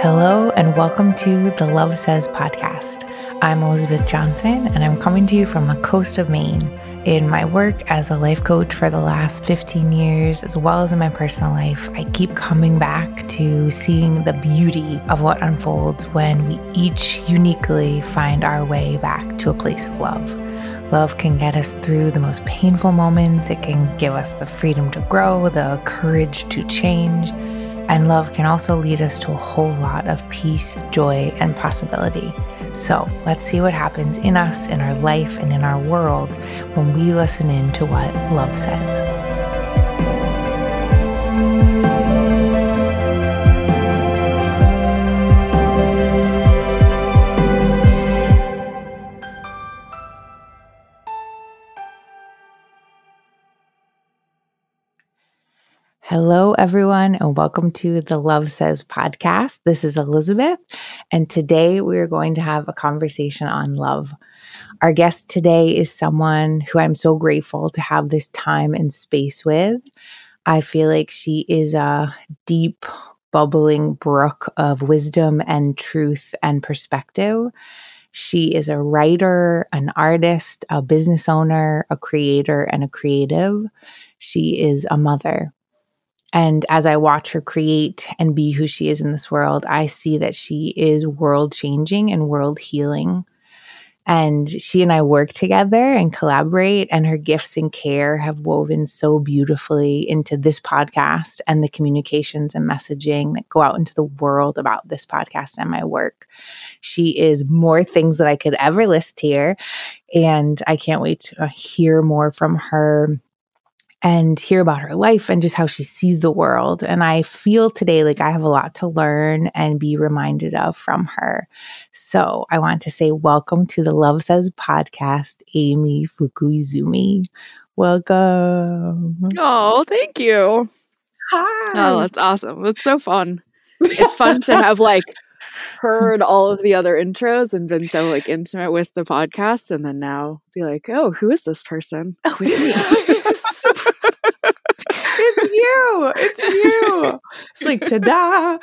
Hello, and welcome to the Love Says podcast. I'm Elizabeth Johnson, and I'm coming to you from the coast of Maine. In my work as a life coach for the last 15 years, as well as in my personal life, I keep coming back to seeing the beauty of what unfolds when we each uniquely find our way back to a place of love. Love can get us through the most painful moments. It can give us the freedom to grow, the courage to change, and love can also lead us to a whole lot of peace, joy, and possibility. So let's see what happens in us, in our life, and in our world when we listen in to what love says. Hello, everyone, and welcome to the Love Says podcast. This is Elizabeth, and today we are going to have a conversation on love. Our guest today is someone who I'm so grateful to have this time and space with. I feel like she is a deep, bubbling brook of wisdom and truth and perspective. She is a writer, an artist, a business owner, a creator, and a creative. She is a mother. And as I watch her create and be who she is in this world, I see that she is world changing and world healing. And she and I work together and collaborate, and her gifts and care have woven so beautifully into this podcast and the communications and messaging that go out into the world about this podcast and my work. She is more things that I could ever list here. And I can't wait to hear more from her and hear about her life and just how she sees the world. And I feel today like I have a lot to learn and be reminded of from her. So I want to say welcome to the Love Says podcast, Amy Fukuizumi. Welcome. Oh, thank you. Hi. Oh, that's awesome. It's so fun. It's fun to have like heard all of the other intros and been so like intimate with the podcast and then now be like, oh, who is this person? Oh, it's me. it's you. It's you. It's like ta-da.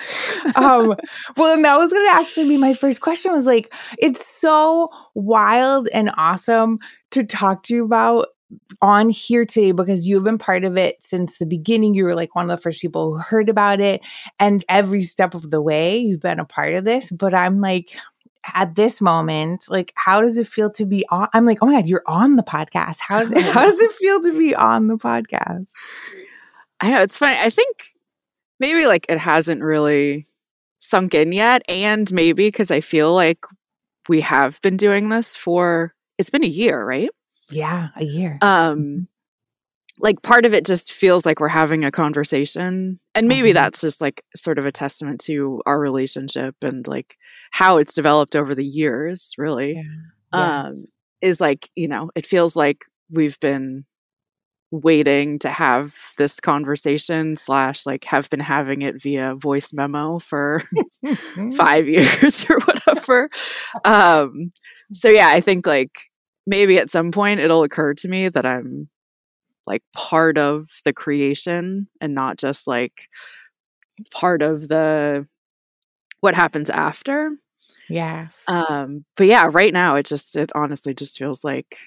Um, well, and that was gonna actually be my first question was like, it's so wild and awesome to talk to you about on here today because you've been part of it since the beginning. You were like one of the first people who heard about it. And every step of the way, you've been a part of this. But I'm like, at this moment, like, how does it feel to be on? I'm like, oh my God, you're on the podcast. How, how does it feel to be on the podcast? I know it's funny. I think maybe like it hasn't really sunk in yet. And maybe because I feel like we have been doing this for, it's been a year, right? Yeah, a year. Um, like part of it just feels like we're having a conversation and maybe Mhm. that's just like sort of a testament to our relationship and like how it's developed over the years really um Yes. is like you know it feels like we've been waiting to have this conversation slash like have been having it via voice memo for five years or whatever um so yeah i think like maybe at some point it'll occur to me that i'm like part of the creation and not just like part of the what happens after Yeah. um but yeah right now it just it honestly just feels like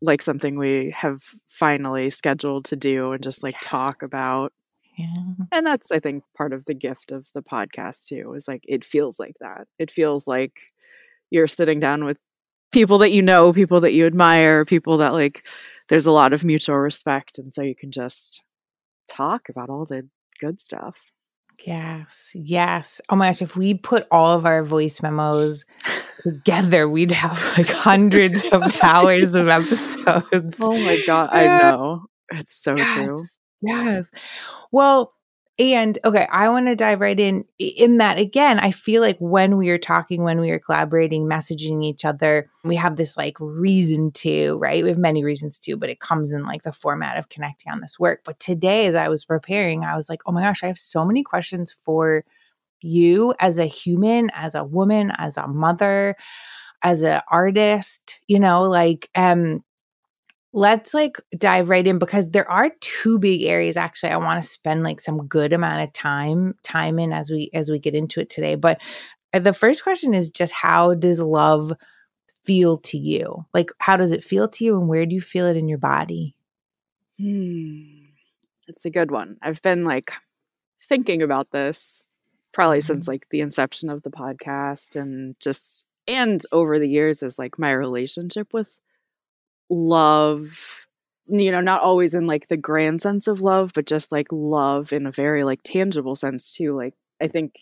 like something we have finally scheduled to do and just like talk about yeah. and that's i think part of the gift of the podcast too is like it feels like that it feels like you're sitting down with people that you know people that you admire people that like there's a lot of mutual respect and so you can just talk about all the good stuff Yes. Yes. Oh my gosh. If we put all of our voice memos together, we'd have like hundreds of hours of episodes. oh my god Yeah. i know it's so Yes. true Yes. Well, and okay, I want to dive right in in that again. I feel like when we are talking, when we are collaborating, messaging each other, we have this like reason to, right? We have many reasons to, but it comes in like the format of connecting on this work. But today, as I was preparing, I was like, oh my gosh, I have so many questions for you as a human, as a woman, as a mother, as an artist, you know, like um let's like dive right in because there are two big areas actually I want to spend like some good amount of time time in as we as we get into it today. But uh, the first question is just how does love feel to you? Like how does it feel to you and where do you feel it in your body? Hmm. It's a good one. I've been like thinking about this probably mm-hmm. since like the inception of the podcast and just and over the years as like my relationship with love you know not always in like the grand sense of love but just like love in a very like tangible sense too like i think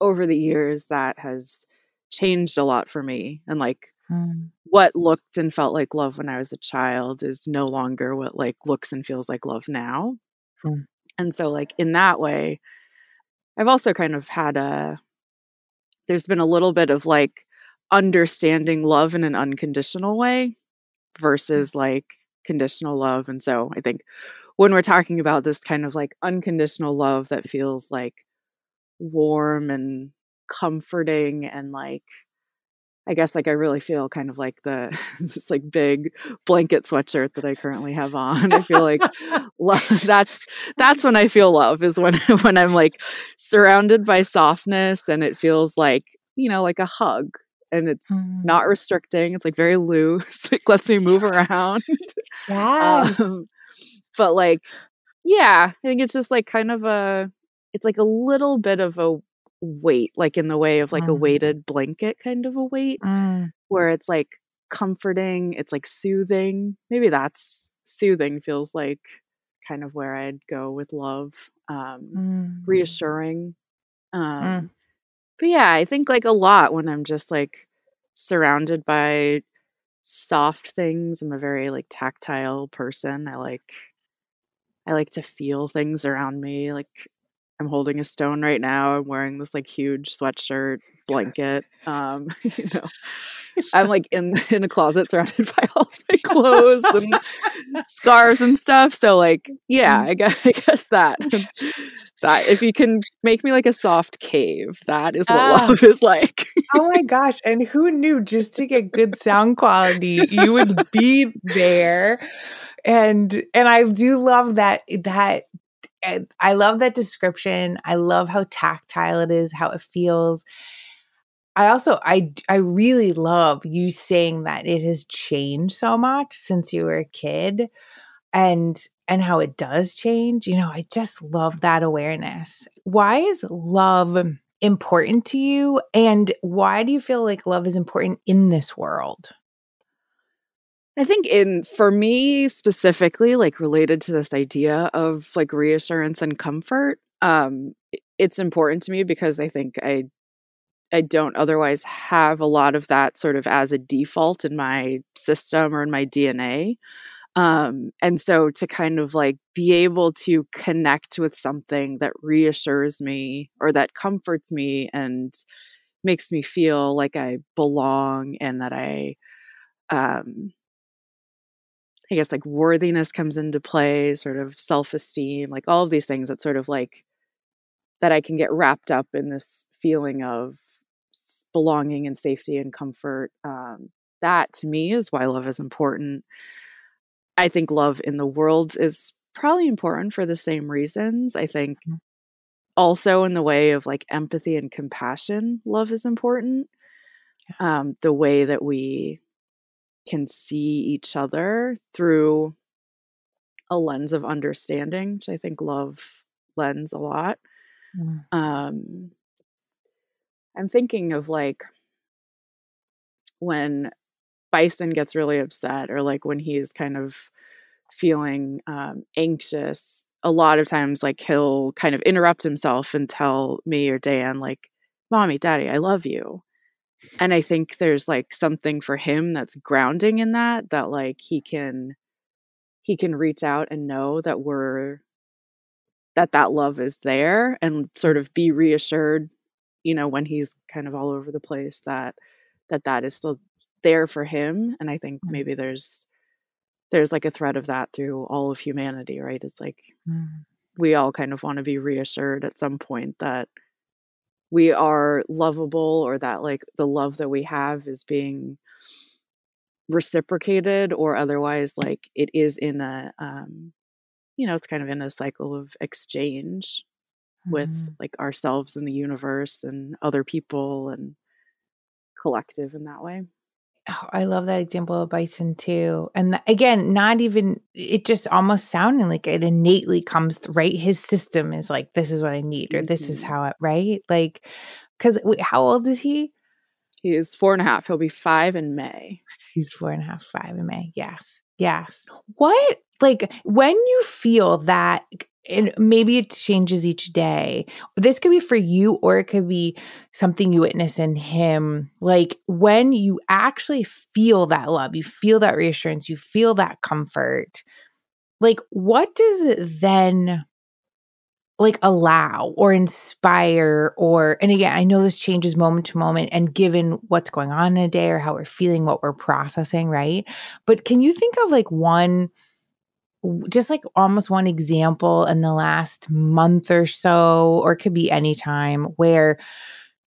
over the years that has changed a lot for me and like mm. what looked and felt like love when i was a child is no longer what like looks and feels like love now mm. and so like in that way i've also kind of had a there's been a little bit of like understanding love in an unconditional way. Versus like conditional love. And so I think when we're talking about this kind of like unconditional love that feels like warm and comforting and like I guess like I really feel kind of like the this like big blanket sweatshirt that I currently have on. I feel like love, that's that's when I feel love is when when I'm like surrounded by softness and it feels like you know like a hug and it's mm. not restricting. It's like very loose. It lets me move around. Yes. Um, but like, yeah, I think it's just like kind of a, it's like a little bit of a weight, like in the way of like mm. a weighted blanket kind of a weight, mm. where it's like comforting. It's like soothing. Maybe that's soothing feels like kind of where I'd go with love. Um, mm. reassuring. Mm. Um, but yeah, I think like a lot when I'm just like surrounded by soft things. I'm a very like tactile person. I like I like to feel things around me. Like I'm holding a stone right now. I'm wearing this like huge sweatshirt blanket. Um, you know, I'm like in in a closet surrounded by all my clothes and scarves and stuff. So like, yeah, mm. I guess I guess that that if you can make me like a soft cave, that is what uh, love is like. oh my gosh! And who knew? Just to get good sound quality, you would be there. And and I do love that that I love that description. I love how tactile it is, how it feels. I also I I really love you saying that it has changed so much since you were a kid and and how it does change. You know, I just love that awareness. Why is love important to you and why do you feel like love is important in this world? I think in for me specifically like related to this idea of like reassurance and comfort um it's important to me because I think I I don't otherwise have a lot of that sort of as a default in my system or in my DNA. Um, and so to kind of like be able to connect with something that reassures me or that comforts me and makes me feel like I belong and that I, um, I guess like worthiness comes into play, sort of self esteem, like all of these things that sort of like that I can get wrapped up in this feeling of belonging and safety and comfort. Um, that to me is why love is important. I think love in the world is probably important for the same reasons. I think mm-hmm. also in the way of like empathy and compassion, love is important. Um, the way that we can see each other through a lens of understanding, which I think love lends a lot. Mm. Um, I'm thinking of like when Bison gets really upset or like when he's kind of feeling um, anxious. A lot of times, like he'll kind of interrupt himself and tell me or Dan, like, Mommy, Daddy, I love you. And I think there's like something for him that's grounding in that, that like he can he can reach out and know that we're that that love is there and sort of be reassured you know when he's kind of all over the place that that that is still there for him and i think mm. maybe there's there's like a thread of that through all of humanity right it's like mm. we all kind of want to be reassured at some point that we are lovable or that like the love that we have is being reciprocated or otherwise like it is in a um you know it's kind of in a cycle of exchange mm-hmm. with like ourselves and the universe and other people and collective in that way Oh, I love that example of bison too. And again, not even it just almost sounding like it innately comes right. His system is like, this is what I need, or mm-hmm. this is mm-hmm. how it right. Like, because how old is he? He is four and a half. He'll be five in May. He's four and a half, five in May. Yes. Yes. What like when you feel that and maybe it changes each day. This could be for you, or it could be something you witness in him. Like when you actually feel that love, you feel that reassurance, you feel that comfort. Like, what does it then like allow or inspire? Or, and again, I know this changes moment to moment and given what's going on in a day or how we're feeling, what we're processing, right? But can you think of like one? Just like almost one example in the last month or so, or it could be any time where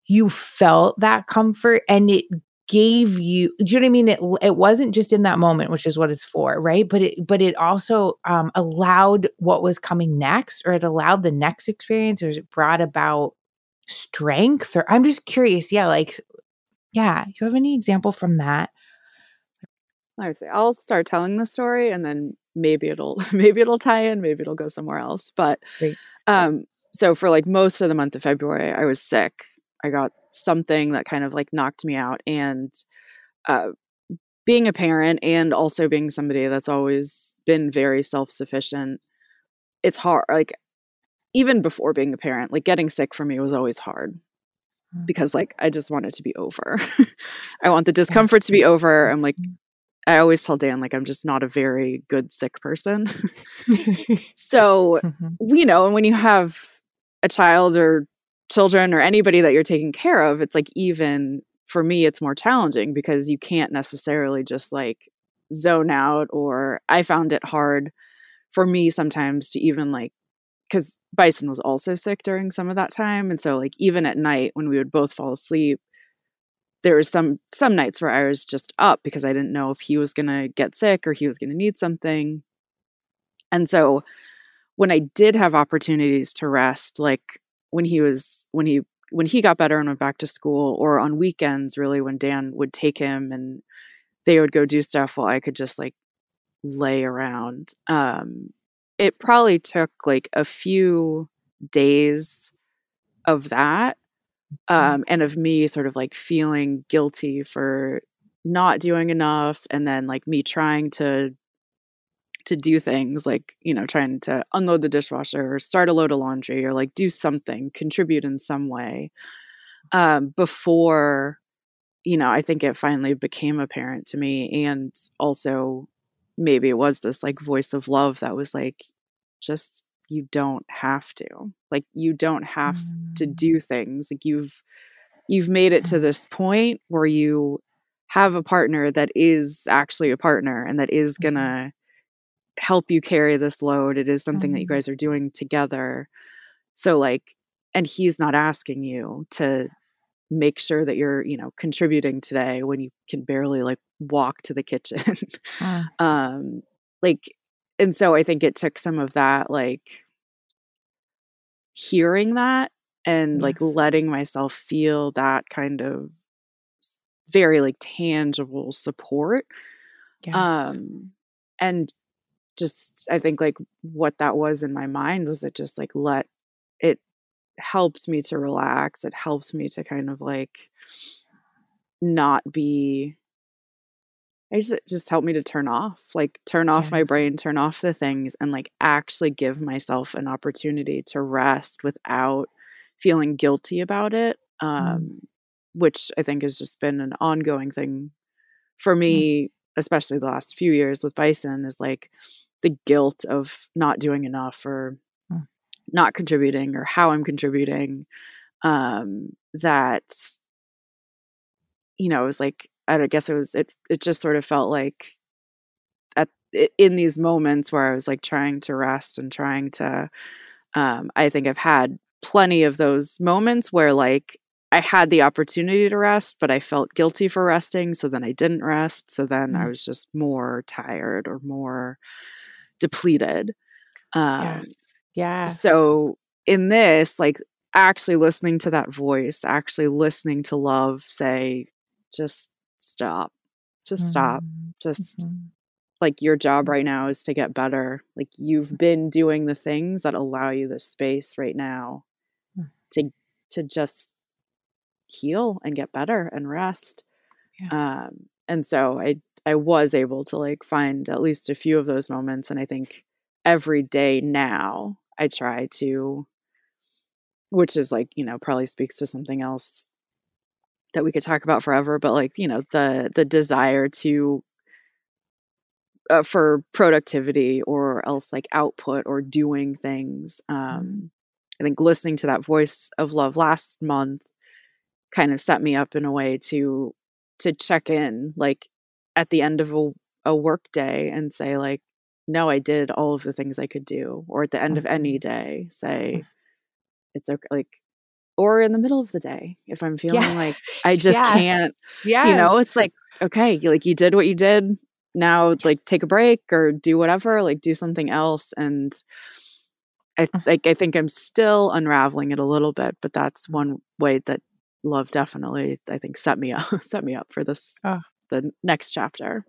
you felt that comfort and it gave you do you know what i mean? It, it wasn't just in that moment which is what it's for right? But it but it also um, allowed what was coming next or it allowed the next experience or it brought about strength or i'm just curious yeah like yeah you have any example from that i would say i'll start telling the story and then maybe it'll maybe it'll tie in maybe it'll go somewhere else but Great. um so for like most of the month of february i was sick i got something that kind of like knocked me out and uh being a parent and also being somebody that's always been very self-sufficient it's hard like even before being a parent like getting sick for me was always hard mm. because like I just want it to be over. I want the discomfort to be over. I'm like mm. I always tell Dan, like, I'm just not a very good sick person. so, mm-hmm. you know, and when you have a child or children or anybody that you're taking care of, it's like, even for me, it's more challenging because you can't necessarily just like zone out, or I found it hard for me sometimes to even like, because Bison was also sick during some of that time. And so, like, even at night when we would both fall asleep, there was some some nights where I was just up because I didn't know if he was going to get sick or he was going to need something. And so when I did have opportunities to rest like when he was when he when he got better and went back to school or on weekends really when Dan would take him and they would go do stuff while I could just like lay around. Um it probably took like a few days of that. Um, and of me sort of like feeling guilty for not doing enough and then like me trying to to do things like you know trying to unload the dishwasher or start a load of laundry or like do something contribute in some way um, before you know i think it finally became apparent to me and also maybe it was this like voice of love that was like just you don't have to like you don't have mm. to do things like you've you've made it to this point where you have a partner that is actually a partner and that is mm-hmm. gonna help you carry this load it is something mm. that you mm-hmm. guys are doing together so like and he's not asking you to make sure that you're you know contributing today when you can barely like walk to the kitchen ah. um like and so I think it took some of that like hearing that and yes. like letting myself feel that kind of very like tangible support. Yes. Um and just I think like what that was in my mind was it just like let it helps me to relax. It helps me to kind of like not be I just just helped me to turn off, like turn off yes. my brain, turn off the things, and like actually give myself an opportunity to rest without feeling guilty about it. Mm. Um, mm. Which I think has just been an ongoing thing for me, mm. especially the last few years with Bison, is like the guilt of not doing enough or mm. not contributing or how I'm contributing. Um, that you know, it was like I guess it was it it just sort of felt like at in these moments where I was like trying to rest and trying to um I think I've had plenty of those moments where like I had the opportunity to rest, but I felt guilty for resting. So then I didn't rest. So then mm. I was just more tired or more depleted. Um, yes. Yeah. So in this, like actually listening to that voice, actually listening to love say, just stop, just mm-hmm. stop, just mm-hmm. like your job right now is to get better. Like you've mm. been doing the things that allow you the space right now mm. to to just heal and get better and rest. Yes. Um, and so I I was able to like find at least a few of those moments, and I think every day now I try to, which is like you know probably speaks to something else that we could talk about forever, but like you know the the desire to uh, for productivity or else like output or doing things. Mm-hmm. Um, I think listening to that voice of love last month kind of set me up in a way to to check in like at the end of a, a work day and say like no i did all of the things i could do or at the end of any mm-hmm. day say it's okay like or in the middle of the day if i'm feeling yeah. like i just can't yeah you know it's like okay like you did what you did now like take a break or do whatever like do something else and i mm. like i think i'm still unraveling it a little bit but that's one way that love definitely i think set me up set me up for this oh. the next chapter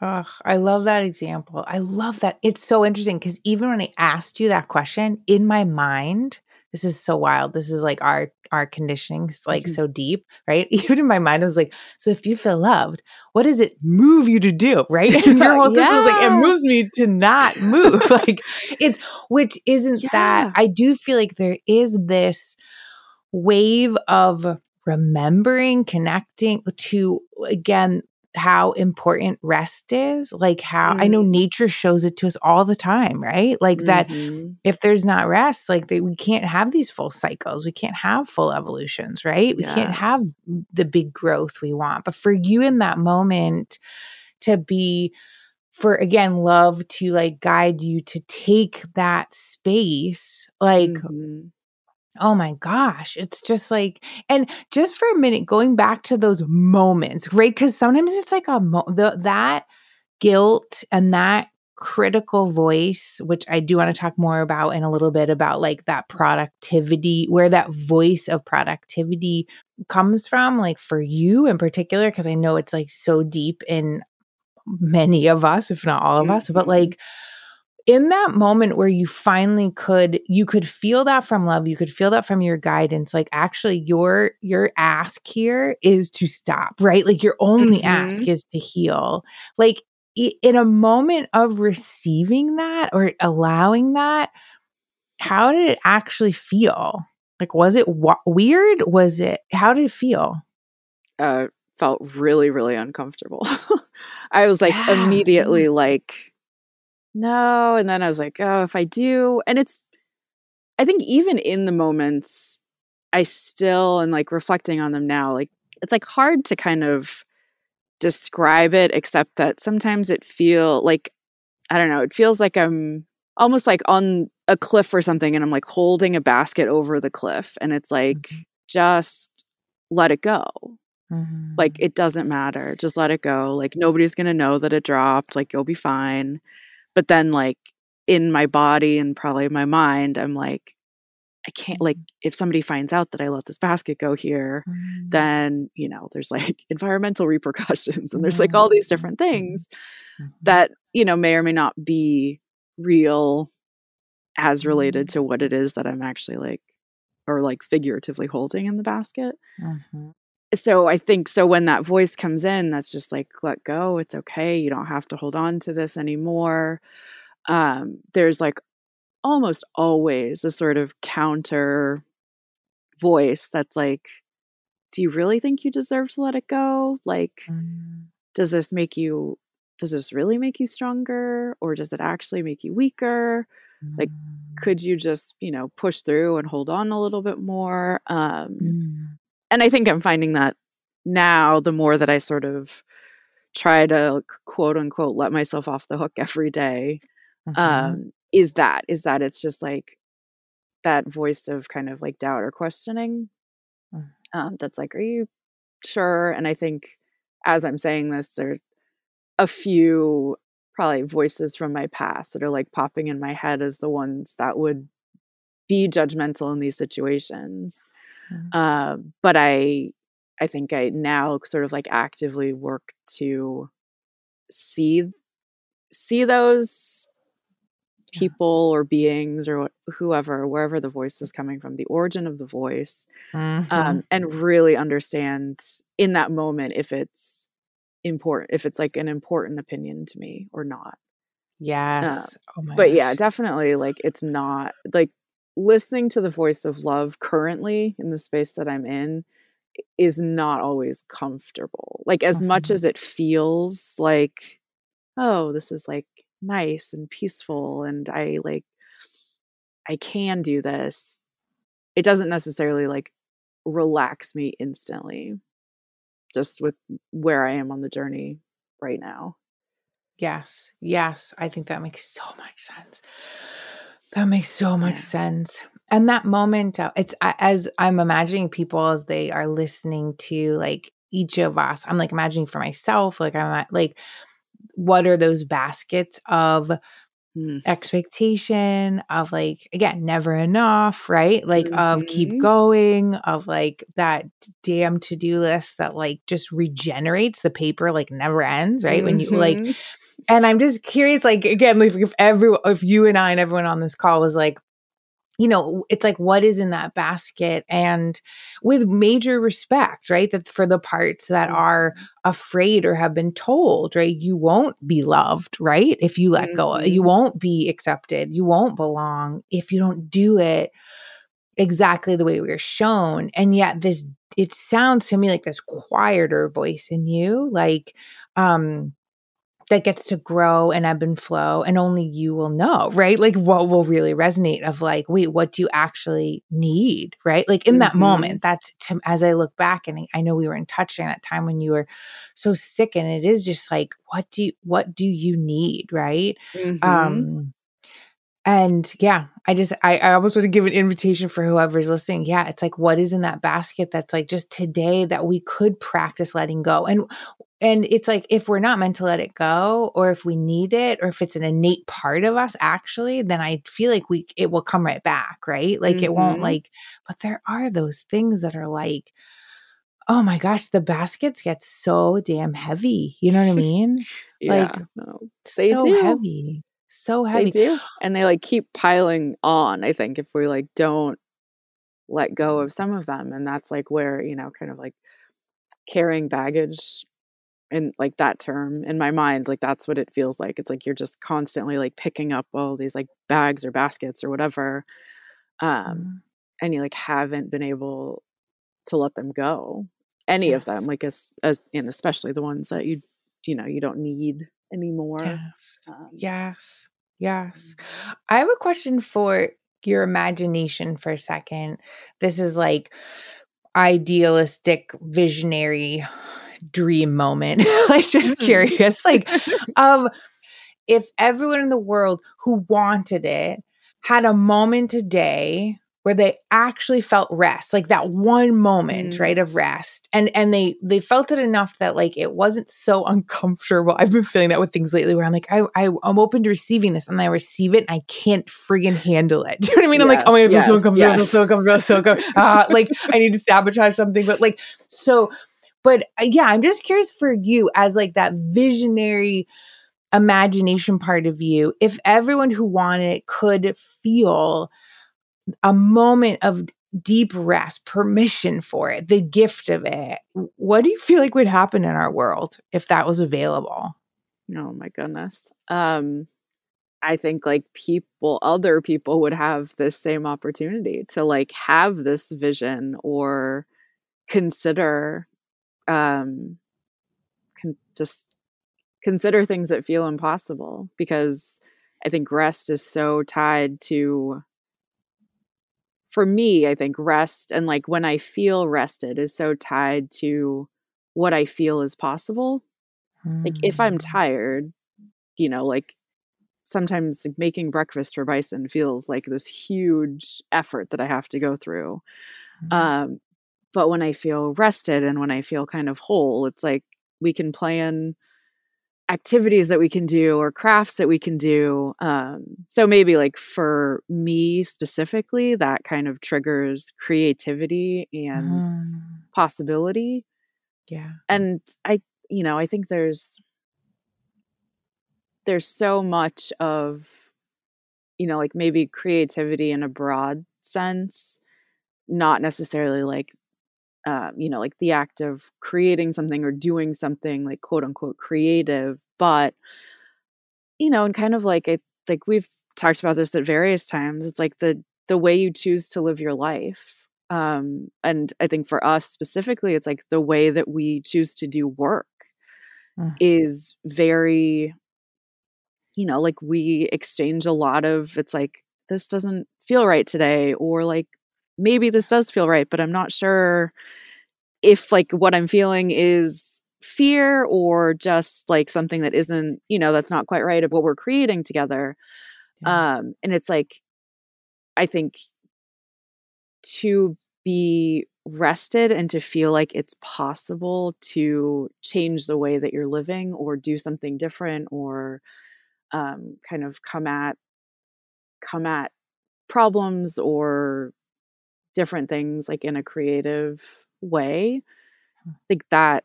oh i love that example i love that it's so interesting because even when i asked you that question in my mind this is so wild this is like our our conditioning's like mm-hmm. so deep right even in my mind i was like so if you feel loved what does it move you to do right and your whole yeah. system was like it moves me to not move like it's which isn't yeah. that i do feel like there is this wave of remembering, connecting to, again, how important rest is like how mm. i know mm-hmm. nature shows it to us all the time right like mm-hmm. that if there's not rest like they, we can't have these full cycles we can't have full evolutions right we yes. can't have the big growth we want but for you in that moment to be for again love to like guide you to take that space like mm-hmm. Oh my gosh. It's just like, and just for a minute, going back to those moments, right? Because sometimes it's like a, mo- the, that guilt and that critical voice, which I do want to talk more about in a little bit about like that productivity, where that voice of productivity comes from, like for you in particular, because I know it's like so deep in many of us, if not all of us, but mm-hmm. like, in that moment where you finally could you could feel that from love you could feel that from your guidance like actually your your ask here is to stop right? Like your only mm-hmm. ask is to heal. Like in a moment of receiving that or allowing that how did it actually feel? Like was it wa- weird? Was it how did it feel? Uh felt really really uncomfortable. I was like yeah. immediately like no. And then I was like, oh, if I do. And it's, I think even in the moments, I still, and like reflecting on them now, like it's like hard to kind of describe it, except that sometimes it feel like, I don't know, it feels like I'm almost like on a cliff or something and I'm like holding a basket over the cliff. And it's like, mm-hmm. just let it go. Mm-hmm. Like it doesn't matter. Just let it go. Like nobody's going to know that it dropped. Like you'll be fine. But then, like, in my body and probably my mind, I'm like, I can't, like, mm-hmm. if somebody finds out that I let this basket go here, mm. then, you know, there's like environmental repercussions and there's like all these different things mm-hmm. that, you know, may or may not be real as related mm-hmm. to what it is that I'm actually like, or like figuratively holding in the basket. Mm-hmm so I think so when that voice comes in, that's just like, let go. It's okay. You don't have to hold on to this anymore. Um, there's like almost always a sort of counter voice that's like, do you really think you deserve to let it go? Like, mm. does this make you, does this really make you stronger or does it actually make you weaker? Mm. Like, could you just, you know, push through and hold on a little bit more? Um, mm and I think I'm finding that now the more that I sort of try to quote unquote let myself off the hook every day, mm-hmm. um, is that is that it's just like that voice of kind of like doubt or questioning. Mm. um, that's like, Are you sure? And I think as I'm saying this, there are a few probably voices from my past that are like popping in my head as the ones that would be judgmental in these situations. Mm-hmm. Uh, but I, I think I now sort of like actively work to see see those people or beings or whoever wherever the voice is coming from the origin of the voice mm-hmm. um, and really understand in that moment if it's important if it's like an important opinion to me or not yes uh, oh but gosh. yeah definitely like it's not like listening to the voice of love currently in the space that i'm in is not always comfortable like as mm-hmm. much as it feels like oh this is like nice and peaceful and I like I can do this. It doesn't necessarily like relax me instantly just with where I am on the journey right now. Yes. Yes, I think that makes so much sense. That makes so much yeah. sense. And that moment, uh, it's as I'm imagining people as they are listening to like each of us. I'm like imagining for myself, like I'm like what are those baskets of mm. expectation of like again never enough right like mm-hmm. of keep mm-hmm. going of like that damn to-do list that like just regenerates the paper like never ends right mm-hmm. when you like mm-hmm. And i'm just curious like again like if everyone, if you and i and everyone on this call was like you know, it's like what is in that basket and with major respect, right? That for the parts that are mm-hmm. afraid or have been told, right? You won't be loved, right? If you let mm-hmm. go, you mm-hmm. won't be accepted, you won't belong if you don't do it exactly the way we are shown. And yet this it sounds to me like this quieter voice in you, like um that gets to grow and ebb and flow and only you will know right? Like what will really resonate of like wait what do you actually need right? Like in mm-hmm. that moment that's to, as i look back and i know we were in touch during that time when you were so sick and it is just like what do you what do you need right? Mm-hmm. um and yeah i just i, I almost want to give an invitation for whoever's listening. Yeah it's like what is in that basket that's like just today that we could practice letting go? And and it's like if we're not meant to let it go or if we need it or if it's an innate part of us actually then i feel like we it will come right back right like mm-hmm. it won't mm-hmm. like but there are those things that are like oh my gosh the baskets get so damn heavy you know what i mean yeah, like no, they so do. heavy so heavy they do and they like keep piling on i think if we like don't let go of some of them and that's like where you know kind of like carrying baggage in like that term in my mind like that's what it feels like it's like you're just constantly like picking up all these like bags or baskets or whatever um mm-hmm. and you like haven't been able to let them go any yes. of them like as as and especially the ones that you you know you don't need anymore yes um, yes yes mm-hmm. i have a question for your imagination for a second this is like idealistic visionary dream moment. like just mm. curious. Like of if everyone in the world who wanted it had a moment today where they actually felt rest like that one moment mm. right of rest and and they they felt it enough that like it wasn't so uncomfortable i've been feeling that with things lately where i'm like i, I am open to receiving this and i receive it and i can't friggin handle it do you know what i mean yes, i'm like oh my god yes, so uncomfortable yes. so uncomfortable so uncomfortable uh, like i need to sabotage something but like so but uh, yeah, I'm just curious for you as like that visionary imagination part of you, if everyone who wanted could feel a moment of deep rest, permission for it, the gift of it, what do you feel like would happen in our world if that was available? Oh my goodness. Um I think like people other people would have this same opportunity to like have this vision or consider um, can just consider things that feel impossible because I think rest is so tied to for me, I think rest and like when I feel rested is so tied to what I feel is possible. Mm. Like if I'm hmm. tired, you know, like sometimes making breakfast for Bison feels like this huge effort that I have to go through. Mm. Um, but when I feel rested and when I feel kind of whole, it's like we can plan activities that we can do or crafts that we can do. Um, so maybe like for me specifically, that kind of triggers creativity and mm. possibility. Yeah. And I, you know, I think there's there's so much of you know like maybe creativity in a broad sense not necessarily like um, you know, like the act of creating something or doing something like quote unquote creative, but you know, and kind of like it, like we've talked about this at various times. It's like the the way you choose to live your life. Um, and I think for us specifically, it's like the way that we choose to do work mm. is very, you know, like we exchange a lot of it's like this doesn't feel right today, or like maybe this does feel right, but I'm not sure if like what I'm feeling is fear or just like something that isn't, you know, that's not quite right of what we're creating together. Yeah. Um, and it's like, I think to be rested and to feel like it's possible to change the way that you're living or do something different or um, kind of come at come at problems or different things like in a creative way hmm. like that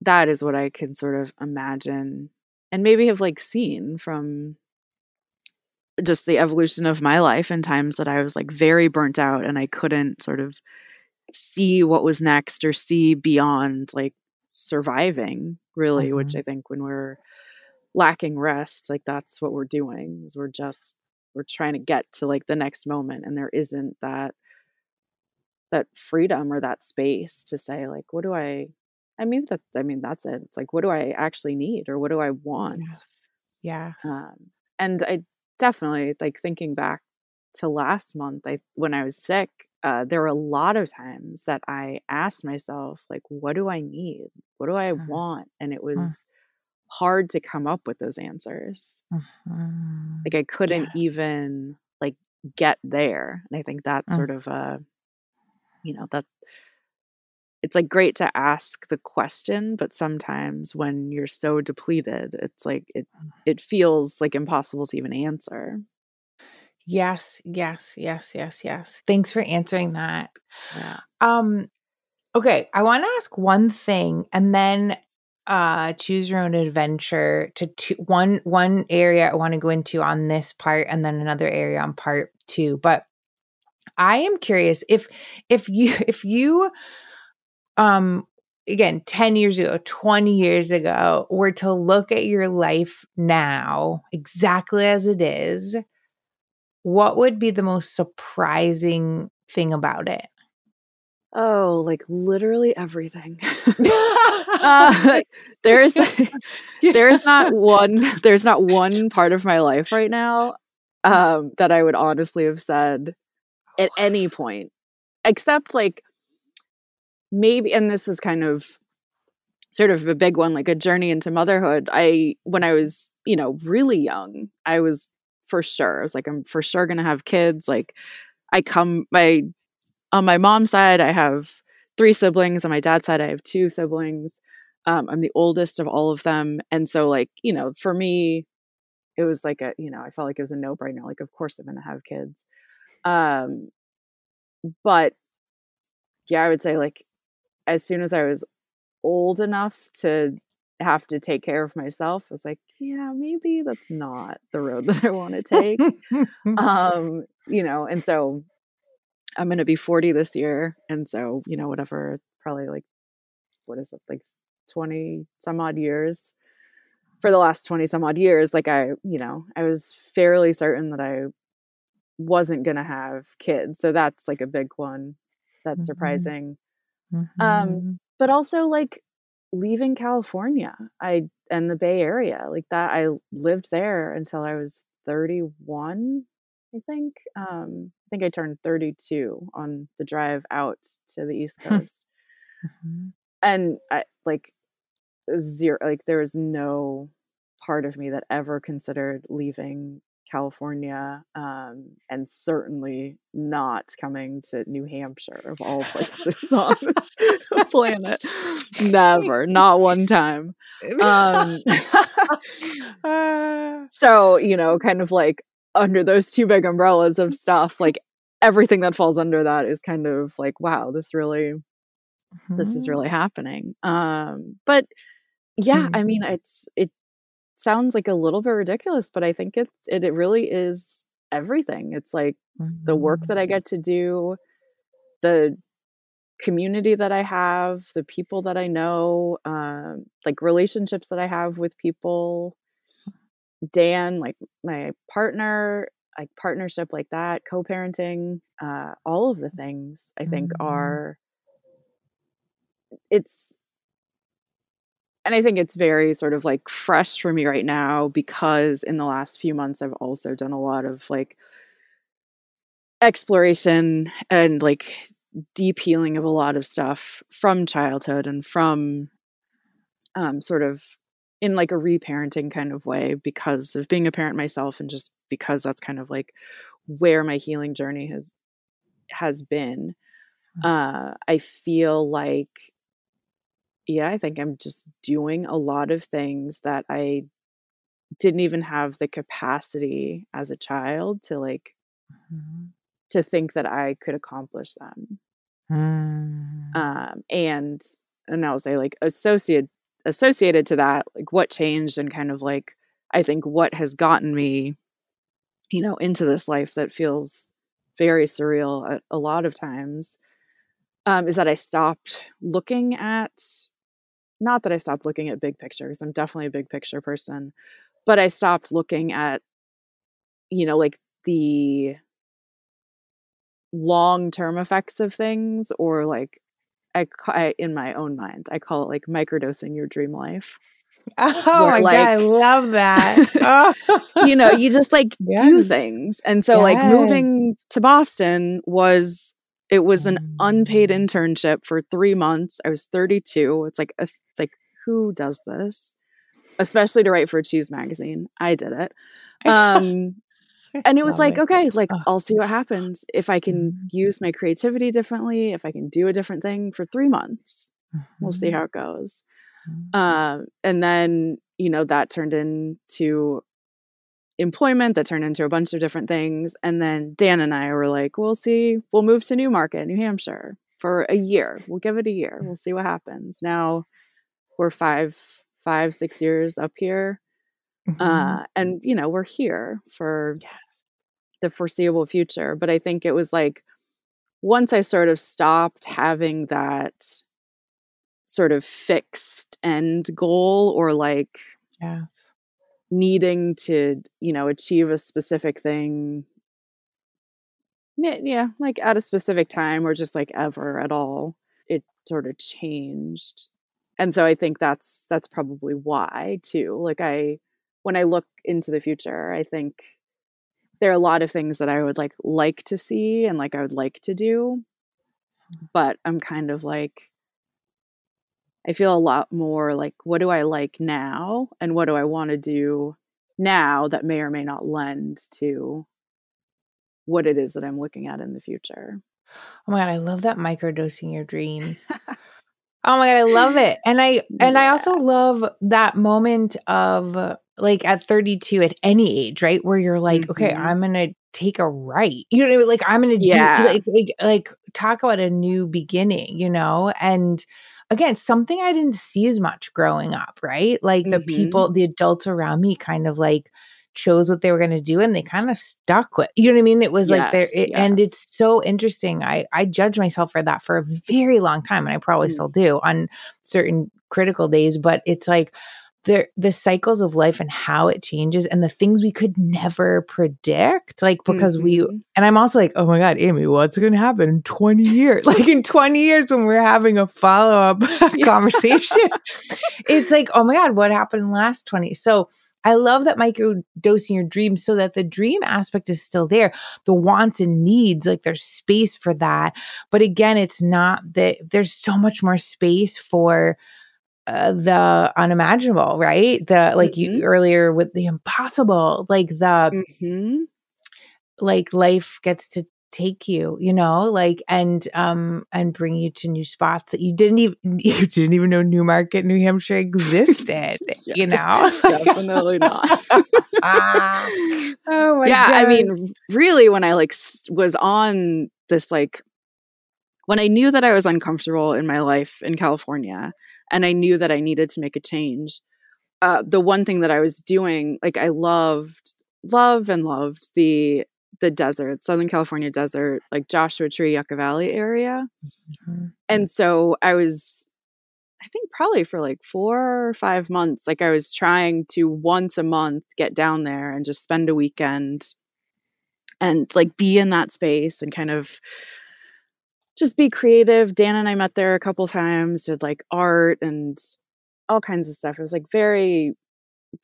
that is what i can sort of imagine and maybe have like seen from just the evolution of my life and times that i was like very burnt out and i couldn't sort of see what was next or see beyond like surviving really mm-hmm. which i think when we're lacking rest like that's what we're doing is we're just we're trying to get to like the next moment and there isn't that that freedom or that space to say like what do i i mean that i mean that's it it's like what do i actually need or what do i want yes, yes. Um, and i definitely like thinking back to last month i when i was sick uh, there were a lot of times that i asked myself like what do i need what do i mm-hmm. want and it mm. was mm. hard to come up with those answers mm-hmm. like i couldn't yes. even like get there and i think that's mm. sort of a you know that it's like great to ask the question but sometimes when you're so depleted it's like it mm. it feels like impossible to even answer yes yes yes yes yes thanks for answering that yeah. um okay i want to ask one thing and then uh choose your own adventure to two, one one area i want to go into on this part and then another area on part two but I am curious if if you if you um again 10 years ago 20 years ago were to look at your life now exactly as it is what would be the most surprising thing about it? Oh like literally everything. Uh, there's there's not one there's not one part of my life right now um that i would honestly have said at any point except like maybe and this is kind of sort of a big one like a journey into motherhood i when i was you know really young i was for sure i was like i'm for sure gonna have kids like i come my on my mom's side i have three siblings on my dad's side i have two siblings um, i'm the oldest of all of them and so like you know for me it was like a you know i felt like it was a no-brainer like of course i'm gonna have kids um, but yeah, I would say like as soon as I was old enough to have to take care of myself, I was like, yeah, maybe that's not the road that I want to take. um, you know, and so I'm going to be 40 this year. And so, you know, whatever, probably like, what is it, like 20 some odd years for the last 20 some odd years, like I, you know, I was fairly certain that I wasn't going to have kids. So that's like a big one. That's mm-hmm. surprising. Mm-hmm. Um, but also like leaving California, I and the Bay Area, like that. I lived there until I was 31, I think. Um, I think I turned 32 on the drive out to the East Coast. mm-hmm. And I like zero, like there was no part of me that ever considered leaving California, um, and certainly not coming to New Hampshire of all places on this planet. Never, not one time. Um, so you know, kind of like under those two big umbrellas of stuff, like everything that falls under that is kind of like, wow, this really, mm-hmm. this is mm-hmm. really happening. Um, but yeah, mm-hmm. I mean, it's it sounds like a little bit ridiculous, but I think it's it, it really is everything. It's like mm-hmm. the work that I mm-hmm. get to do, the community that I have, the people that I know, um, like relationships that I have with people. Dan, like my partner, like partnership like that, co-parenting, uh, all of the things I think mm-hmm. are it's and I think it's very sort of like fresh for me right now because in the last few months I've also done a lot of like exploration and like deep healing of a lot of stuff from childhood and from um, sort of in like a reparenting kind of way because of being a parent myself and just because that's kind of like where my healing journey has has been mm. uh i feel like yeah i think i'm just doing a lot of things that i didn't even have the capacity as a child to like mm-hmm. to think that i could accomplish them mm. um and and i'll say like associated associated to that like what changed and kind of like i think what has gotten me you know into this life that feels very surreal a, a lot of times um, is that i stopped looking at not that i stopped looking at big pictures i'm definitely a big picture person but i stopped looking at you know like the long term effects of things or like I, I in my own mind, I call it like microdosing your dream life. Oh my like, god, I love that. you know, you just like yes. do things. And so yes. like moving to Boston was it was an unpaid mm. internship for 3 months. I was 32. It's like a, who does this? Especially to write for a Choose magazine. I did it. Um and it was like, it. okay, like I'll see what happens if I can mm-hmm. use my creativity differently, if I can do a different thing for three months. Mm-hmm. We'll see mm-hmm. how it goes. Mm-hmm. Um, and then, you know, that turned into employment, that turned into a bunch of different things. And then Dan and I were like, we'll see, we'll move to Newmarket, New Hampshire for a year. We'll give it a year. We'll see what happens. Now we're five, five, six years up here. Mm-hmm. Uh, and you know we're here for yeah the foreseeable future. But I think it was like once I sort of stopped having that sort of fixed end goal or like yes. needing to, you know, achieve a specific thing. Yeah, like at a specific time or just like ever at all, it sort of changed. And so I think that's that's probably why too. Like I when I look into the future, I think there are a lot of things that I would like like to see and like I would like to do, but I'm kind of like I feel a lot more like what do I like now and what do I want to do now that may or may not lend to what it is that I'm looking at in the future. Oh my god, I love that microdosing your dreams. oh my god, I love it. And I and I also love that moment of like at 32 at any age, right? Where you're like, mm-hmm. okay, I'm going to take a right. You know, like I'm going to yeah. do like, like like talk about a new beginning, you know? And again, something I didn't see as much growing up, right? Like the mm-hmm. people, the adults around me kind of like chose what they were going to do and they kind of stuck with you know what i mean it was yes, like there it, yes. and it's so interesting i i judge myself for that for a very long time and i probably mm. still do on certain critical days but it's like the the cycles of life and how it changes and the things we could never predict like because mm-hmm. we and i'm also like oh my god amy what's going to happen in 20 years like in 20 years when we're having a follow-up conversation it's like oh my god what happened in the last 20 so I love that microdosing your dreams so that the dream aspect is still there. The wants and needs, like there's space for that. But again, it's not that there's so much more space for uh, the unimaginable, right? The like mm-hmm. you earlier with the impossible, like the mm-hmm. like life gets to take you you know like and um and bring you to new spots that you didn't even you didn't even know newmarket new hampshire existed yeah, you know definitely not oh my god. yeah God. i mean really when i like was on this like when i knew that i was uncomfortable in my life in california and i knew that i needed to make a change uh the one thing that i was doing like i loved love and loved the the desert, Southern California desert, like Joshua Tree, Yucca Valley area. Mm-hmm. And so I was, I think probably for like four or five months, like I was trying to once a month get down there and just spend a weekend and like be in that space and kind of just be creative. Dan and I met there a couple times, did like art and all kinds of stuff. It was like very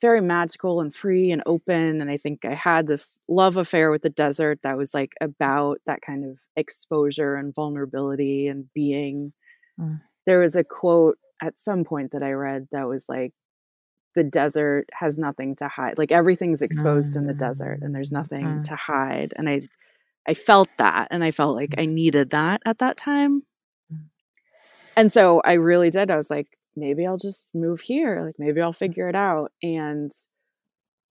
very magical and free and open. And I think I had this love affair with the desert that was like about that kind of exposure and vulnerability and being. Mm. There was a quote at some point that I read that was like, the desert has nothing to hide. Like everything's exposed mm. in the desert and there's nothing mm. to hide. And I I felt that and I felt like I needed that at that time. Mm. And so I really did. I was like, maybe I'll just move here. Like maybe I'll figure it out. And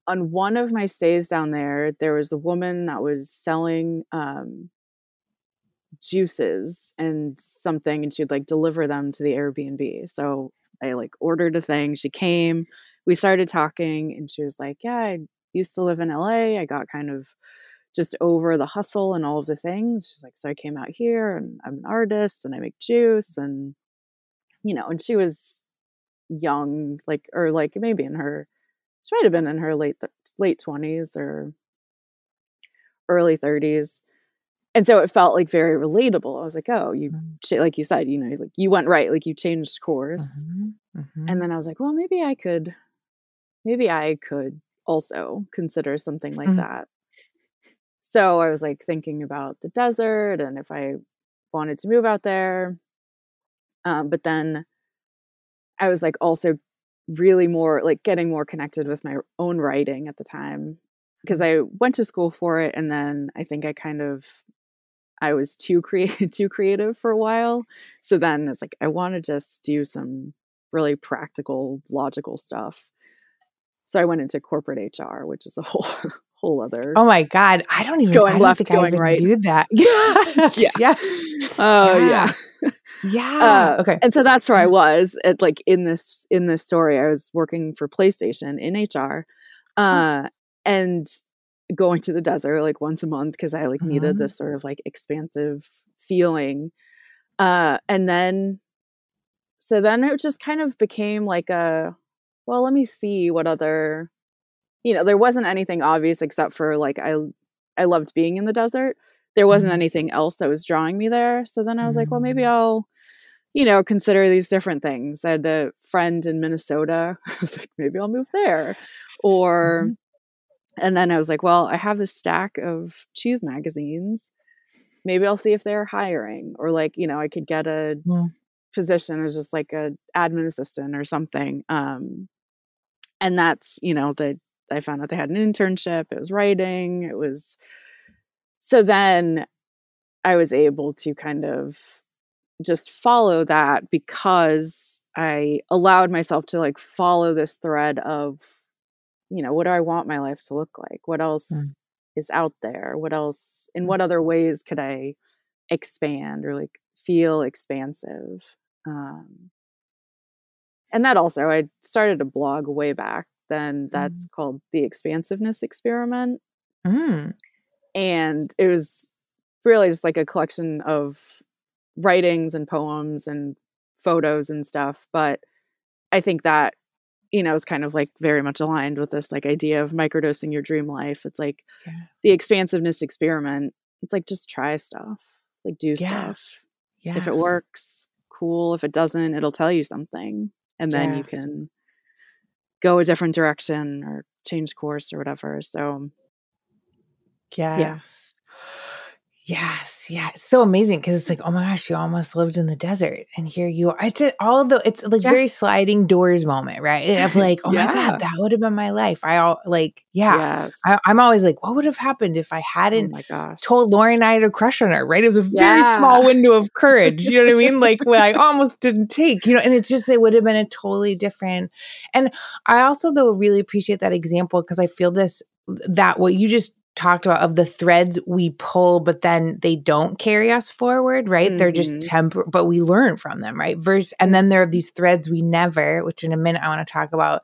on one of my stays down there, there was a woman that was selling um, juices and something, and she'd like deliver them to the Airbnb. So I like ordered a thing. She came, we started talking, and she was like, Yeah, I used to live in LA. I got kind of just over the hustle and all of the things. She's like, So I came out here and I'm an artist and I make juice and you know, and she was young, like or like maybe in her she might have been in her late late 20s or early 30s and so it felt like very relatable i was like oh you mm-hmm. like you said you know like you went right like you changed course mm-hmm. Mm-hmm. and then i was like well maybe i could maybe i could also consider something like mm-hmm. that so i was like thinking about the desert and if i wanted to move out there um, but then I was like also really more like getting more connected with my own writing at the time because I went to school for it and then I think I kind of I was too creative too creative for a while. So then it's like I want to just do some really practical logical stuff. So I went into corporate HR, which is a whole whole other. Oh my god, I don't even going don't left, going right. Do that? yeah, yeah. Oh yeah, yeah. yeah. Uh, okay, and so that's where I was at. Like in this in this story, I was working for PlayStation in HR, uh, and going to the desert like once a month because I like mm-hmm. needed this sort of like expansive feeling. Uh, and then, so then it just kind of became like a, well, let me see what other you know, there wasn't anything obvious except for like I I loved being in the desert. There wasn't mm-hmm. anything else that was drawing me there. So then I was mm-hmm. like, well, maybe mm. I'll, you know, consider these different things. I had a friend in Minnesota. I was like, maybe I'll move there. Or mm-hmm. and then I was like, well, I have this stack of cheese magazines. Maybe I'll see if they're hiring. Or like, you know, I could get a mm. position as just like a admin assistant or something. Um and that's you know the I found out they had an internship. It was writing. It was so then I was able to kind of just follow that because I allowed myself to like follow this thread of, you know, what do I want my life to look like? What else mm. is out there? What else, in mm. what other ways could I expand or like feel expansive? Um, and that also, I started a blog way back then that's mm. called the expansiveness experiment. Mm. And it was really just like a collection of writings and poems and photos and stuff. But I think that, you know, is kind of like very much aligned with this like idea of microdosing your dream life. It's like yeah. the expansiveness experiment. It's like just try stuff, like do yeah. stuff. Yes. If it works, cool. If it doesn't, it'll tell you something. And then yes. you can go a different direction or change course or whatever. So, yes. yeah. Yes, yeah, it's so amazing because it's like, oh my gosh, you almost lived in the desert, and here you are. It's all the it's like yeah. very sliding doors moment, right? Eh, of like, oh yeah. my god, that would have been my life. I all like, yeah, yes. I, am always like, what would have happened if I oh hadn't oh told Lauren I had a crush on her? Right? It was a very small window of courage. You know what I mean? Like when I almost didn't take, you know, and it's just it would have been a totally different. And I also though really appreciate that example because I feel this that what you just talked about of the threads we pull but then they don't carry us forward right mm-hmm. they're just mm-hmm. but we learn from them right verse and then there are these threads we never which in a minute i want to talk about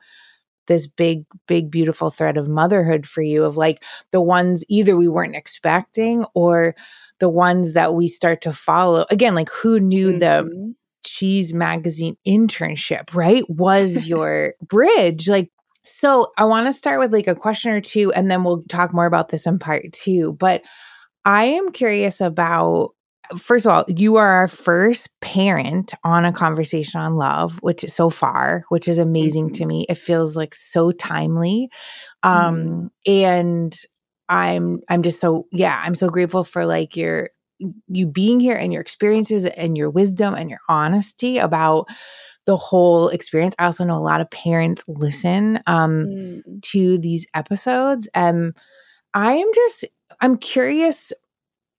this big big beautiful thread of motherhood for you of like the ones either we weren't expecting or the ones that we start to follow again like who knew mm-hmm. the cheese magazine internship right was your bridge like so I want to start with like a question or two, and then we'll talk more about this in part two. But I am curious about first of all, you are our first parent on a conversation on love, which is so far, which is amazing mm-hmm. to me. It feels like so timely. Um, mm-hmm. and I'm I'm just so yeah, I'm so grateful for like your you being here and your experiences and your wisdom and your honesty about the whole experience. I also know a lot of parents listen um, mm. to these episodes. And I am just, I'm curious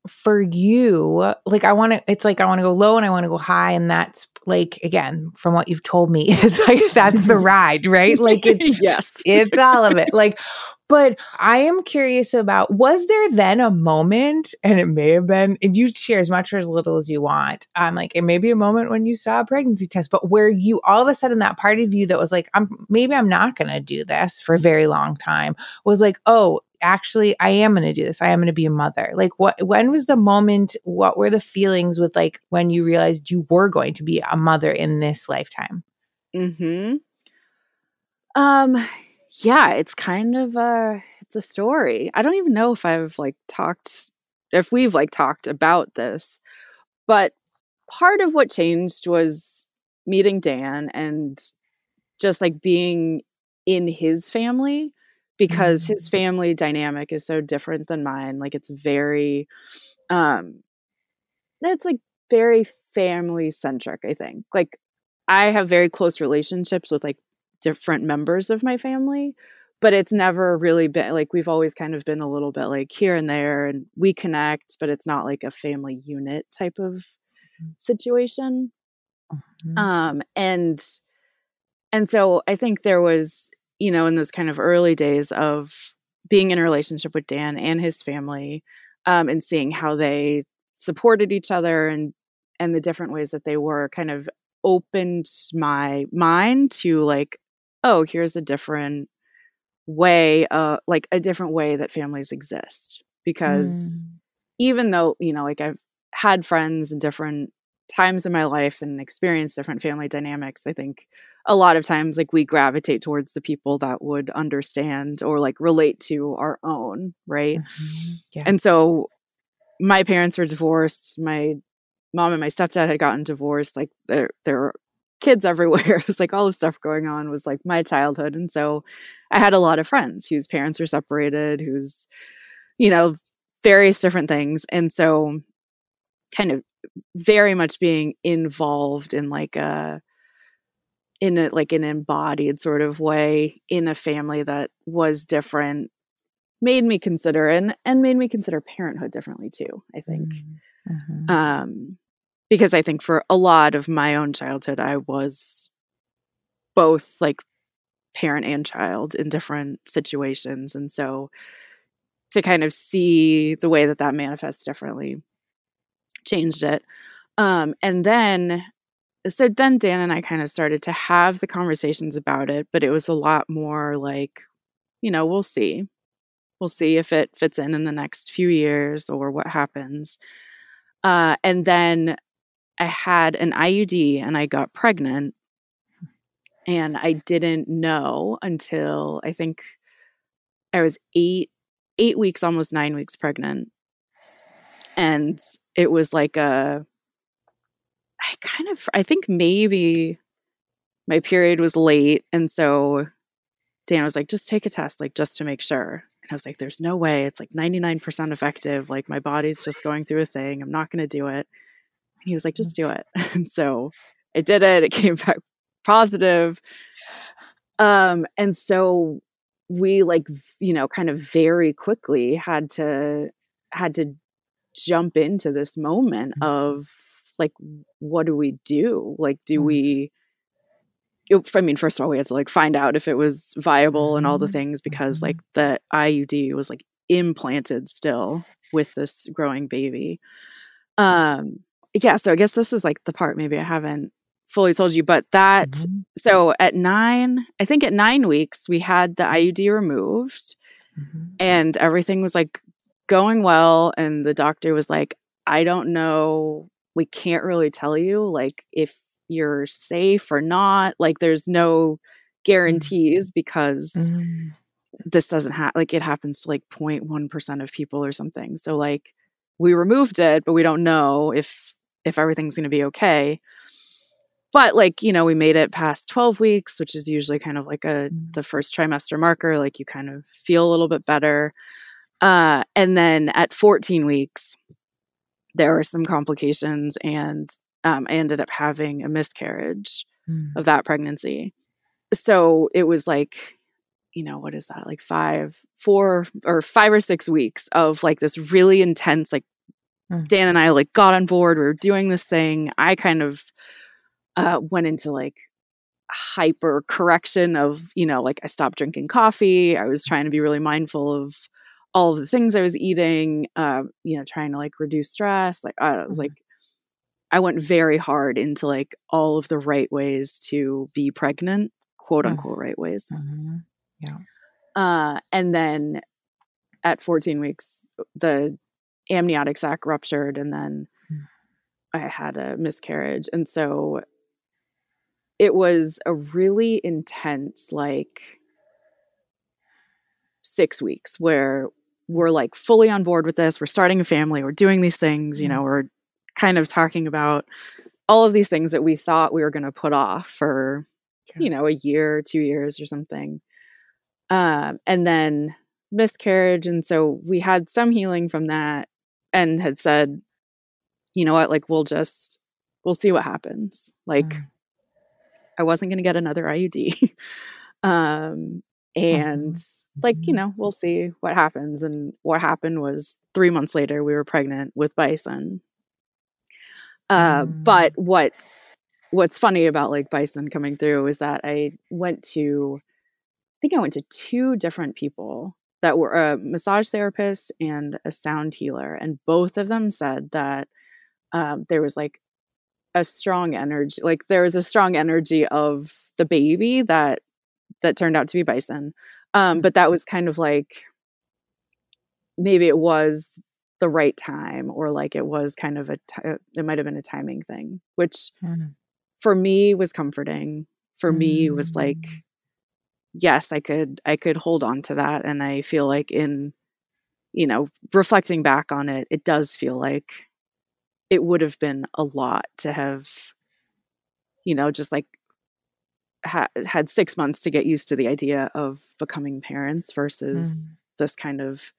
for you. Like, I want to, it's like I want to go low and I want to go high. And that's like, again, from what you've told me, is like that's the ride, right? Like, it's, yes, it's all of it. Like, but I am curious about was there then a moment, and it may have been, and you share as much or as little as you want. I'm um, like, it may be a moment when you saw a pregnancy test, but where you all of a sudden that part of you that was like, I'm maybe I'm not going to do this for a very long time was like, oh, actually I am going to do this. I am going to be a mother. Like what when was the moment what were the feelings with like when you realized you were going to be a mother in this lifetime? Mhm. Um yeah, it's kind of a it's a story. I don't even know if I've like talked if we've like talked about this. But part of what changed was meeting Dan and just like being in his family because mm-hmm. his family dynamic is so different than mine. Like it's very um it's like very family centric, I think. Like I have very close relationships with like different members of my family but it's never really been like we've always kind of been a little bit like here and there and we connect but it's not like a family unit type of mm-hmm. situation mm-hmm. um and and so i think there was you know in those kind of early days of being in a relationship with dan and his family um and seeing how they supported each other and and the different ways that they were kind of opened my mind to like oh, here's a different way, uh, like a different way that families exist. Because mm. even though, you know, like I've had friends in different times in my life and experienced different family dynamics, I think a lot of times like we gravitate towards the people that would understand or like relate to our own, right? Mm-hmm. Yeah. And so my parents were divorced. My mom and my stepdad had gotten divorced. Like there, there kids everywhere. it was like all the stuff going on was like my childhood. And so I had a lot of friends whose parents were separated, who's, you know, various different things. And so kind of very much being involved in like a in a like an embodied sort of way in a family that was different made me consider and and made me consider parenthood differently too i think mm-hmm. um because I think for a lot of my own childhood, I was both like parent and child in different situations. And so to kind of see the way that that manifests differently changed it. Um, and then, so then Dan and I kind of started to have the conversations about it, but it was a lot more like, you know, we'll see. We'll see if it fits in in the next few years or what happens. Uh, and then I had an IUD and I got pregnant. And I didn't know until I think I was eight, eight weeks, almost nine weeks pregnant. And it was like a, I kind of, I think maybe my period was late. And so Dan was like, just take a test, like just to make sure. And I was like, there's no way. It's like 99% effective. Like my body's just going through a thing. I'm not going to do it. He was like, just do it. And so I did it. It came back positive. Um, and so we like, you know, kind of very quickly had to, had to jump into this moment mm-hmm. of like, what do we do? Like, do mm-hmm. we, I mean, first of all, we had to like find out if it was viable and all the mm-hmm. things because like the IUD was like implanted still with this growing baby. Um, yeah, so I guess this is like the part maybe I haven't fully told you, but that mm-hmm. so at nine, I think at nine weeks, we had the IUD removed mm-hmm. and everything was like going well. And the doctor was like, I don't know, we can't really tell you like if you're safe or not. Like there's no mm. guarantees because mm-hmm. this doesn't have like it happens to like 0.1% of people or something. So like we removed it, but we don't know if if everything's going to be okay. But like, you know, we made it past 12 weeks, which is usually kind of like a mm-hmm. the first trimester marker, like you kind of feel a little bit better. Uh and then at 14 weeks there were some complications and um, I ended up having a miscarriage mm. of that pregnancy. So it was like, you know, what is that? Like five, four or five or six weeks of like this really intense, like mm. Dan and I like got on board. We were doing this thing. I kind of uh, went into like hyper correction of, you know, like I stopped drinking coffee. I was trying to be really mindful of all of the things I was eating, uh, you know, trying to like reduce stress. Like I was mm. like I went very hard into like all of the right ways to be pregnant, quote mm. unquote, mm-hmm. right ways. Mm-hmm. Yeah. Uh, and then at 14 weeks, the amniotic sac ruptured, and then mm. I had a miscarriage. And so it was a really intense, like, six weeks where we're like fully on board with this. We're starting a family. We're doing these things. You know, mm. we're kind of talking about all of these things that we thought we were going to put off for yeah. you know a year two years or something um, and then miscarriage and so we had some healing from that and had said you know what like we'll just we'll see what happens like mm. i wasn't going to get another iud um and mm-hmm. like you mm-hmm. know we'll see what happens and what happened was three months later we were pregnant with bison uh, mm. But what's what's funny about like bison coming through is that I went to, I think I went to two different people that were a massage therapist and a sound healer, and both of them said that um, there was like a strong energy, like there was a strong energy of the baby that that turned out to be bison, um, but that was kind of like maybe it was the right time or like it was kind of a t- uh, it might have been a timing thing which mm. for me was comforting for mm. me was like mm. Yes i could i could hold on to that and i feel like in you know reflecting back on it it does feel like it would have been a lot to have you know just like ha- had 6 months to get used to the idea of becoming parents versus mm. this kind of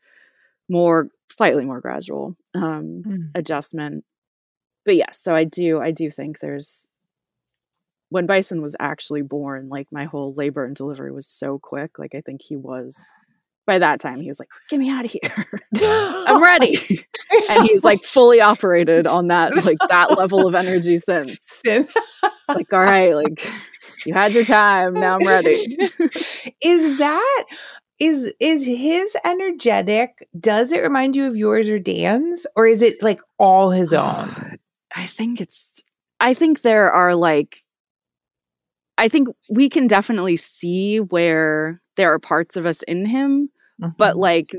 more slightly more gradual um, mm. adjustment. But yes, so I do I do think there's when Bison was actually born, like my whole labor and delivery was so quick. Like I think he was by that time he was like, "Get me out of here, I'm ready," and he's like fully operated on that like that level of energy since. Since it's like, all right, like you had your time, now I'm ready. Is that is is his energetic does it remind you of yours or dan's or is it like all his own i think it's i think there are like i think we can definitely see where there are parts of us in him mm-hmm. but like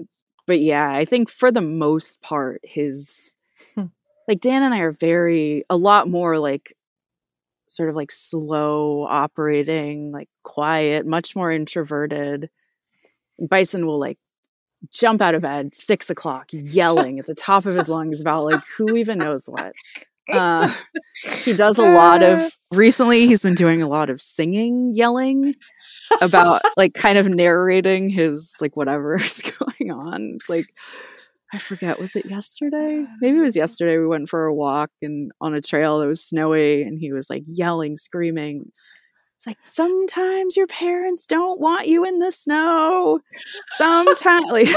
but yeah i think for the most part his hmm. like dan and i are very a lot more like sort of like slow operating like quiet much more introverted Bison will like jump out of bed six o'clock yelling at the top of his lungs about like who even knows what Uh, he does a lot of recently he's been doing a lot of singing yelling about like kind of narrating his like whatever is going on. It's like i forget was it yesterday? Maybe it was yesterday we went for a walk and on a trail that was snowy and he was like yelling screaming. It's like sometimes your parents don't want you in the snow. Sometimes, like,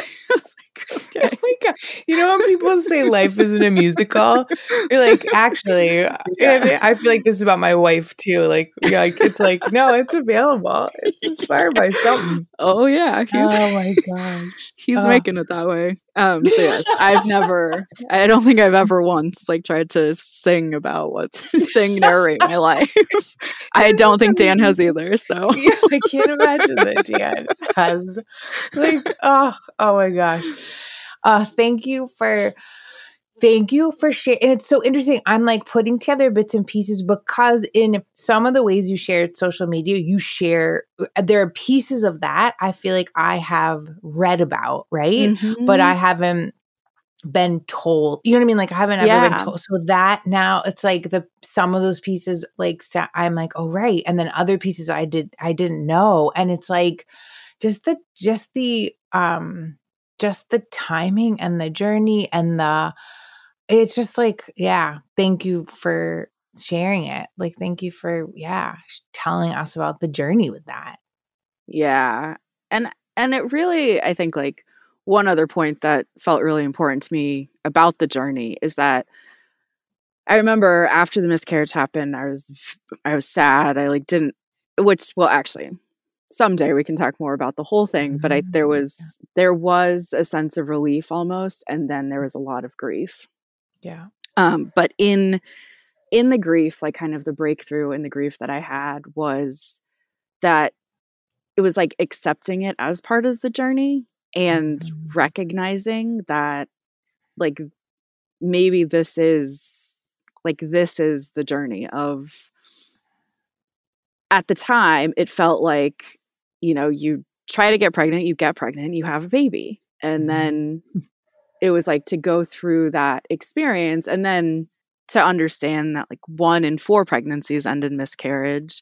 okay. Oh my god! You know when people say life isn't a musical, you're like, actually, yeah. I feel like this is about my wife too. Like, like it's like, no, it's available. It's inspired by something. Oh yeah. He's, oh my gosh. He's oh. making it that way. Um. So yes, I've never. I don't think I've ever once like tried to sing about what sing narrate my life. I don't think Dan has either. So yeah, I can't imagine that Dan has. Like, oh, oh my gosh. Uh, thank you for thank you for sharing. And it's so interesting. I'm like putting together bits and pieces because in some of the ways you shared social media, you share uh, there are pieces of that I feel like I have read about, right? Mm-hmm. But I haven't been told. You know what I mean? Like I haven't ever been told. So that now it's like the some of those pieces like I'm like, "Oh right." And then other pieces I did I didn't know. And it's like just the just the um just the timing and the journey and the it's just like yeah thank you for sharing it. Like thank you for yeah telling us about the journey with that. Yeah and and it really i think like one other point that felt really important to me about the journey is that i remember after the miscarriage happened i was i was sad i like didn't which well actually someday we can talk more about the whole thing but i there mm-hmm. was there was a sense of relief almost and then there was a lot of grief yeah um but in in the grief like kind of the breakthrough in the grief that i had was that it was like accepting it as part of the journey and mm-hmm. recognizing that like maybe this is like this is the journey of at the time it felt like you know, you try to get pregnant, you get pregnant, you have a baby. And mm-hmm. then it was like to go through that experience and then to understand that like one in four pregnancies end in miscarriage.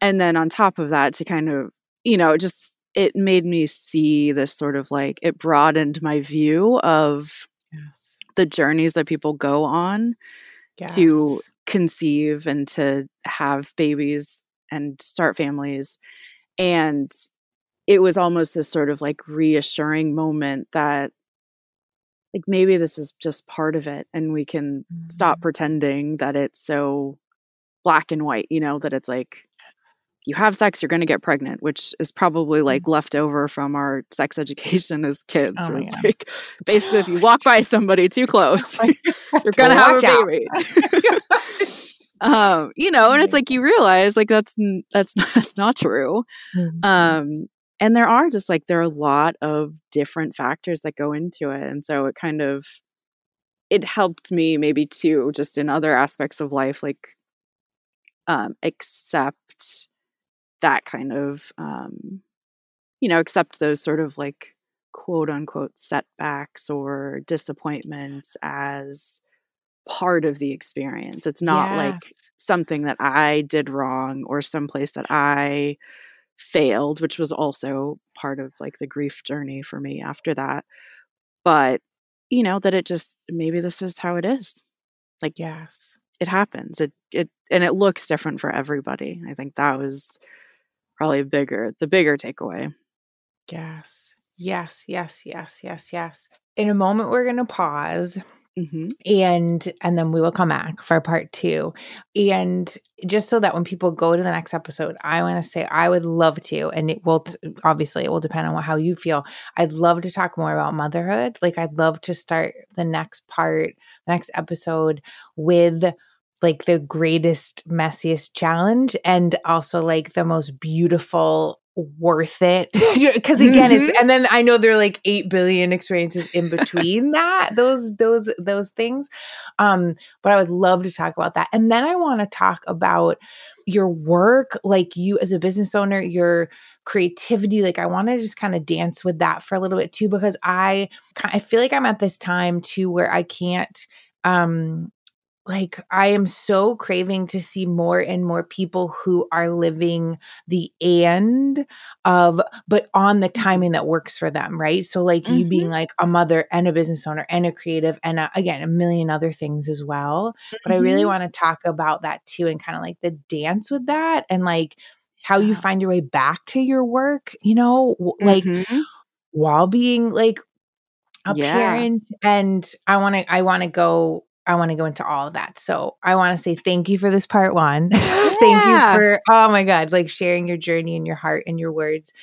And then on top of that, to kind of, you know, just it made me see this sort of like it broadened my view of yes. the journeys that people go on yes. to conceive and to have babies and start families and it was almost this sort of like reassuring moment that like maybe this is just part of it and we can mm-hmm. stop pretending that it's so black and white you know that it's like you have sex you're going to get pregnant which is probably like mm-hmm. left over from our sex education as kids oh, like basically if you walk by somebody too close you're going to have a baby um you know and it's like you realize like that's that's not, that's not true mm-hmm. um and there are just like there are a lot of different factors that go into it and so it kind of it helped me maybe too just in other aspects of life like um accept that kind of um you know accept those sort of like quote unquote setbacks or disappointments as part of the experience. It's not yes. like something that I did wrong or someplace that I failed, which was also part of like the grief journey for me after that. But, you know, that it just maybe this is how it is. Like, yes, it happens. It, it, and it looks different for everybody. I think that was probably bigger, the bigger takeaway. Yes. Yes, yes, yes, yes, yes. In a moment, we're going to pause Mm-hmm. And and then we will come back for part two. And just so that when people go to the next episode, I want to say I would love to, and it will obviously it will depend on how you feel. I'd love to talk more about motherhood. Like I'd love to start the next part, the next episode with like the greatest, messiest challenge and also like the most beautiful worth it because again mm-hmm. it's and then i know there are like 8 billion experiences in between that those those those things um but i would love to talk about that and then i want to talk about your work like you as a business owner your creativity like i want to just kind of dance with that for a little bit too because i i feel like i'm at this time too where i can't um like I am so craving to see more and more people who are living the and of, but on the Mm-hmm. timing that works for them, right? So, like you being Mhm. like a mother and a business owner and a creative, and a, again, a million other things as well. But I really Mhm. want to talk about that too and kind of like the dance with that and like how you find your way back to your work, you know, like Mhm. while being like a Yeah. parent and i want to i want to go i want to go into all of that. So i want to say thank you for this part one. Thank you for oh my god like sharing your journey and your heart and your words.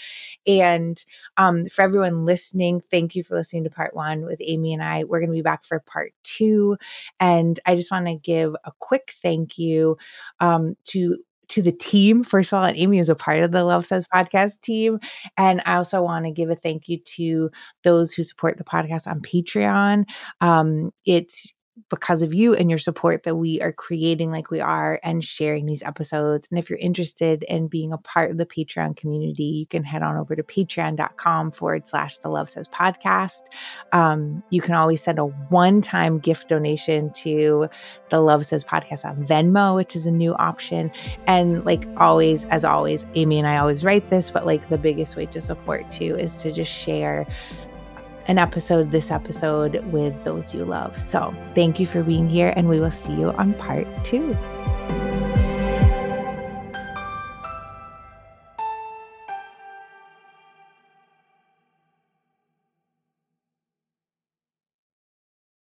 And um, for everyone listening thank you for listening to part one with amy and i. We're going to be back for part two. And i just want to give a quick thank you um, to to the team. First of all and amy is a part of the love says podcast team. And i also want to give a thank you to those who support the podcast on Patreon. Um, it's because of you and your support that we are creating like we are and sharing these episodes. And if you're interested in being a part of the Patreon community, you can head on over to patreon.com forward slash the Love Says podcast. Um, you can always send a one time gift donation to the Love Says podcast on Venmo, which is a new option. And like always, as always, Amy and I always write this, but like the biggest way to support too is to just share an episode, this episode, with those you love. So thank you for being here, and we will see you on part two.